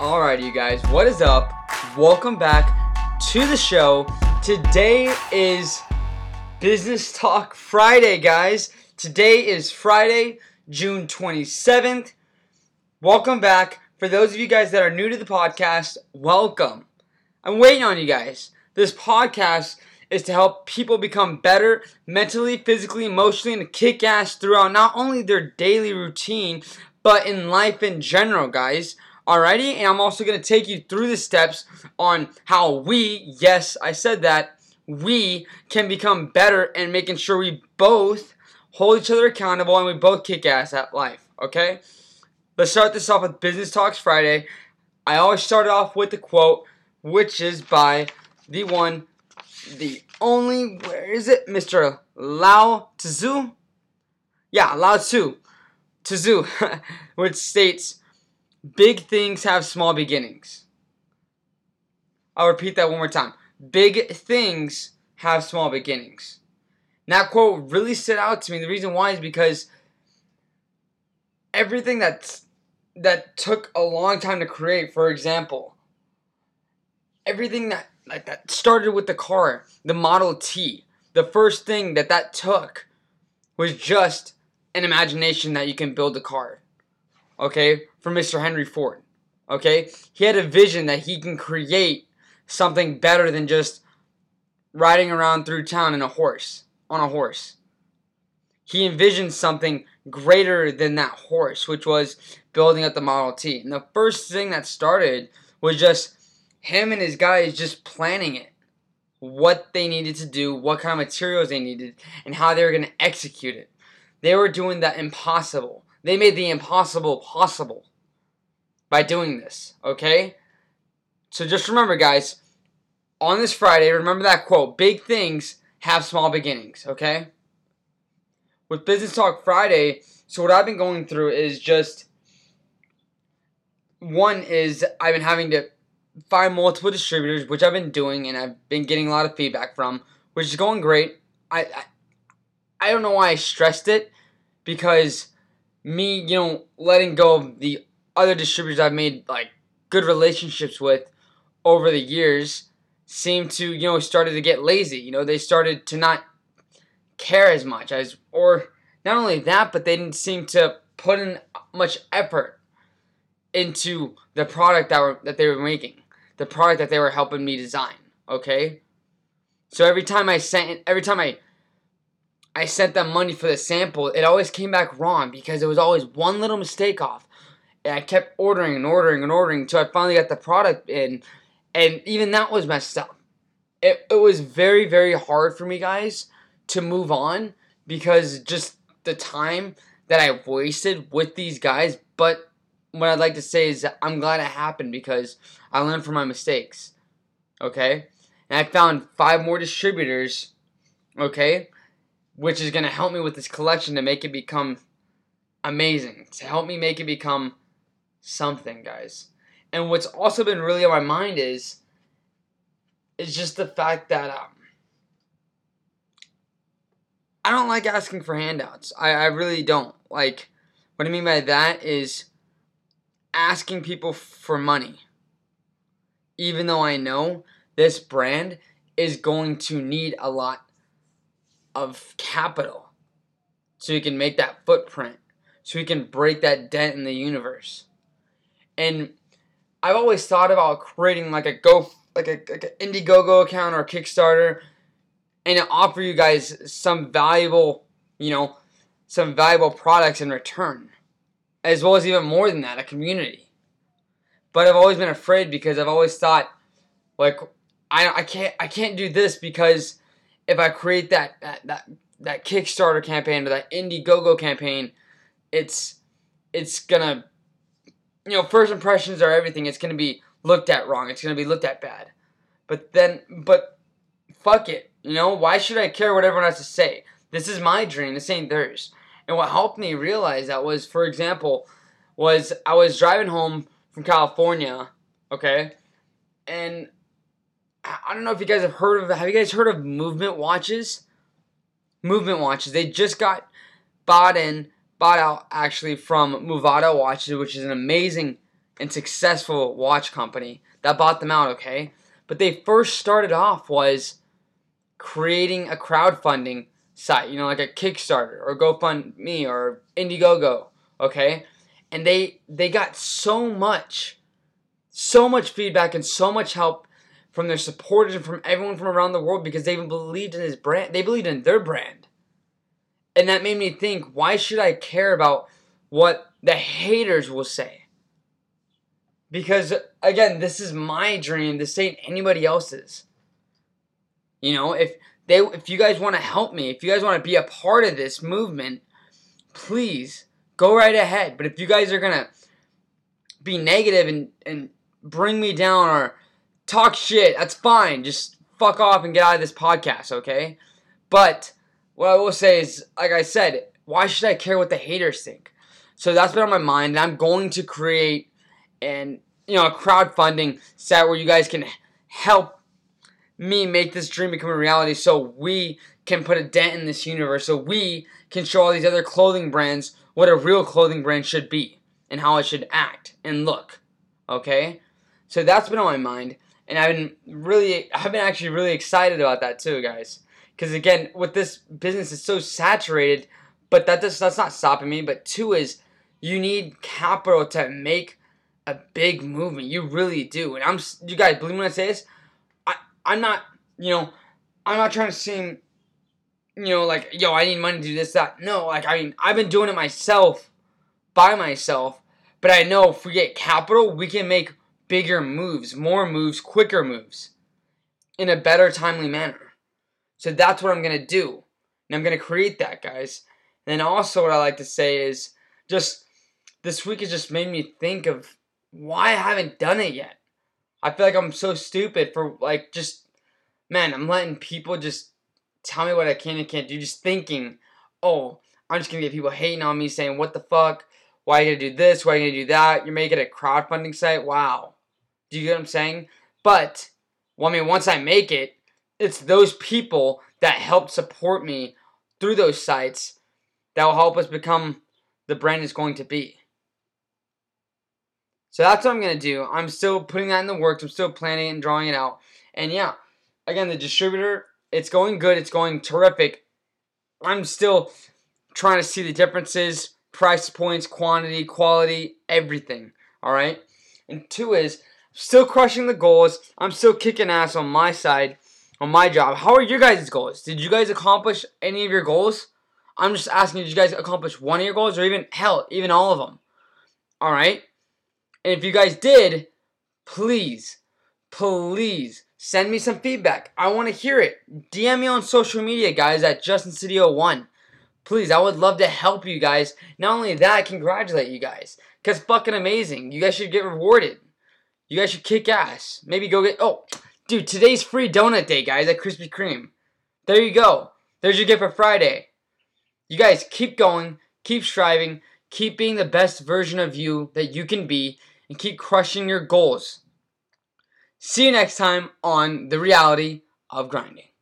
Alright, you guys, what is up? Welcome back to the show. Today is Business Talk Friday, guys. Today is Friday, June 27th. Welcome back. For those of you guys that are new to the podcast, welcome. I'm waiting on you guys. This podcast is to help people become better mentally, physically, emotionally, and kick ass throughout not only their daily routine, but in life in general, guys. Alrighty, and I'm also going to take you through the steps on how we, yes, I said that, we can become better and making sure we both hold each other accountable and we both kick ass at life, okay? Let's start this off with Business Talks Friday. I always start off with a quote, which is by the one, the only, where is it? Mr. Lao Tzu? Yeah, Lao Tzu. Tzu, which states, Big things have small beginnings. I'll repeat that one more time. Big things have small beginnings. And that quote really stood out to me. The reason why is because everything that's that took a long time to create, for example, everything that like that started with the car, the Model T. The first thing that that took was just an imagination that you can build a car okay, from Mr. Henry Ford. Okay? He had a vision that he can create something better than just riding around through town in a horse, on a horse. He envisioned something greater than that horse, which was building up the Model T. And the first thing that started was just him and his guys just planning it. What they needed to do, what kind of materials they needed, and how they were going to execute it. They were doing the impossible. They made the impossible possible by doing this, okay? So just remember, guys, on this Friday, remember that quote big things have small beginnings, okay? With Business Talk Friday, so what I've been going through is just one is I've been having to find multiple distributors, which I've been doing, and I've been getting a lot of feedback from, which is going great. I I, I don't know why I stressed it because me, you know, letting go of the other distributors I've made like good relationships with over the years seemed to, you know, started to get lazy. You know, they started to not care as much as or not only that, but they didn't seem to put in much effort into the product that were that they were making, the product that they were helping me design. Okay, so every time I sent, every time I I sent them money for the sample, it always came back wrong because it was always one little mistake off. And I kept ordering and ordering and ordering until I finally got the product in, and even that was messed up. It, it was very, very hard for me, guys, to move on because just the time that I wasted with these guys. But what I'd like to say is I'm glad it happened because I learned from my mistakes. Okay? And I found five more distributors. Okay? Which is going to help me with this collection to make it become amazing, to help me make it become something, guys. And what's also been really on my mind is is just the fact that um, I don't like asking for handouts. I, I really don't. Like, what I mean by that is asking people for money. Even though I know this brand is going to need a lot of capital so he can make that footprint, so he can break that dent in the universe. And I've always thought about creating like a go like a like an Indiegogo account or Kickstarter and offer you guys some valuable, you know, some valuable products in return. As well as even more than that, a community. But I've always been afraid because I've always thought like I, I can't I can't do this because if I create that that that, that Kickstarter campaign or that Indiegogo campaign, it's it's gonna you know first impressions are everything. It's gonna be looked at wrong. It's gonna be looked at bad. But then, but fuck it. You know why should I care what everyone has to say? This is my dream. This ain't theirs. And what helped me realize that was, for example, was I was driving home from California, okay, and I don't know if you guys have heard of. Have you guys heard of movement watches? Movement watches. They just got bought in, bought out actually from Movado watches, which is an amazing, and successful watch company that bought them out, okay? But they first started off was creating a crowdfunding site, you know, like a Kickstarter or GoFundMe or Indiegogo, okay? And they they got so much so much feedback and so much help from their supporters and from everyone from around the world because they even believed in his brand. They believed in their brand. And that made me think, why should I care about what the haters will say? Because again, this is my dream. This ain't anybody else's. You know, if they if you guys want to help me, if you guys want to be a part of this movement, please go right ahead. But if you guys are gonna be negative and, and bring me down or talk shit, that's fine. Just fuck off and get out of this podcast, okay? But what I will say is, like I said, why should I care what the haters think? So that's been on my mind, and I'm going to create an you know, a crowdfunding site where you guys can help me make this dream become a reality so we can put a dent in this universe so we can show all these other clothing brands what a real clothing brand should be and how it should act and look okay so that's been on my mind and i've been really i've been actually really excited about that too guys because again with this business it's so saturated but that does, that's not stopping me but two is you need capital to make a big movement. You really do. And I'm, you guys believe me when I say this? I, I'm not, you know, I'm not trying to seem, you know, like, yo, I need money to do this, that. No, like, I mean, I've been doing it myself, by myself. But I know if we get capital, we can make bigger moves, more moves, quicker moves in a better, timely manner. So that's what I'm going to do. And I'm going to create that, guys. And then also, what I like to say is just this week has just made me think of why I haven't done it yet. I feel like I'm so stupid for like just man, I'm letting people just tell me what I can and can't do, just thinking, oh, I'm just gonna get people hating on me saying, What the fuck? Why are you gonna do this? Why are you gonna do that? You're making a crowdfunding site? Wow. Do you get what I'm saying? But well, I mean once I make it, it's those people that help support me through those sites that will help us become the brand is going to be. So that's what I'm going to do. I'm still putting that in the works. I'm still planning and drawing it out. And yeah, again, the distributor, it's going good. It's going terrific. I'm still trying to see the differences, price points, quantity, quality, everything. All right. And two is still crushing the goals. I'm still kicking ass on my side, on my job. How are your guys' goals? Did you guys accomplish any of your goals? I'm just asking, did you guys accomplish one of your goals or even, hell, even all of them? All right. And if you guys did, please, please send me some feedback. I want to hear it. DM me on social media, guys, at JustinSedillo1. Please, I would love to help you guys. Not only that, congratulate you guys. Because fucking amazing. You guys should get rewarded. You guys should kick ass. Maybe go get. Oh, dude, today's free donut day, guys, at Krispy Kreme. There you go. There's your gift for Friday. You guys keep going, keep striving, keep being the best version of you that you can be and keep crushing your goals. See you next time on The Reality of Grinding.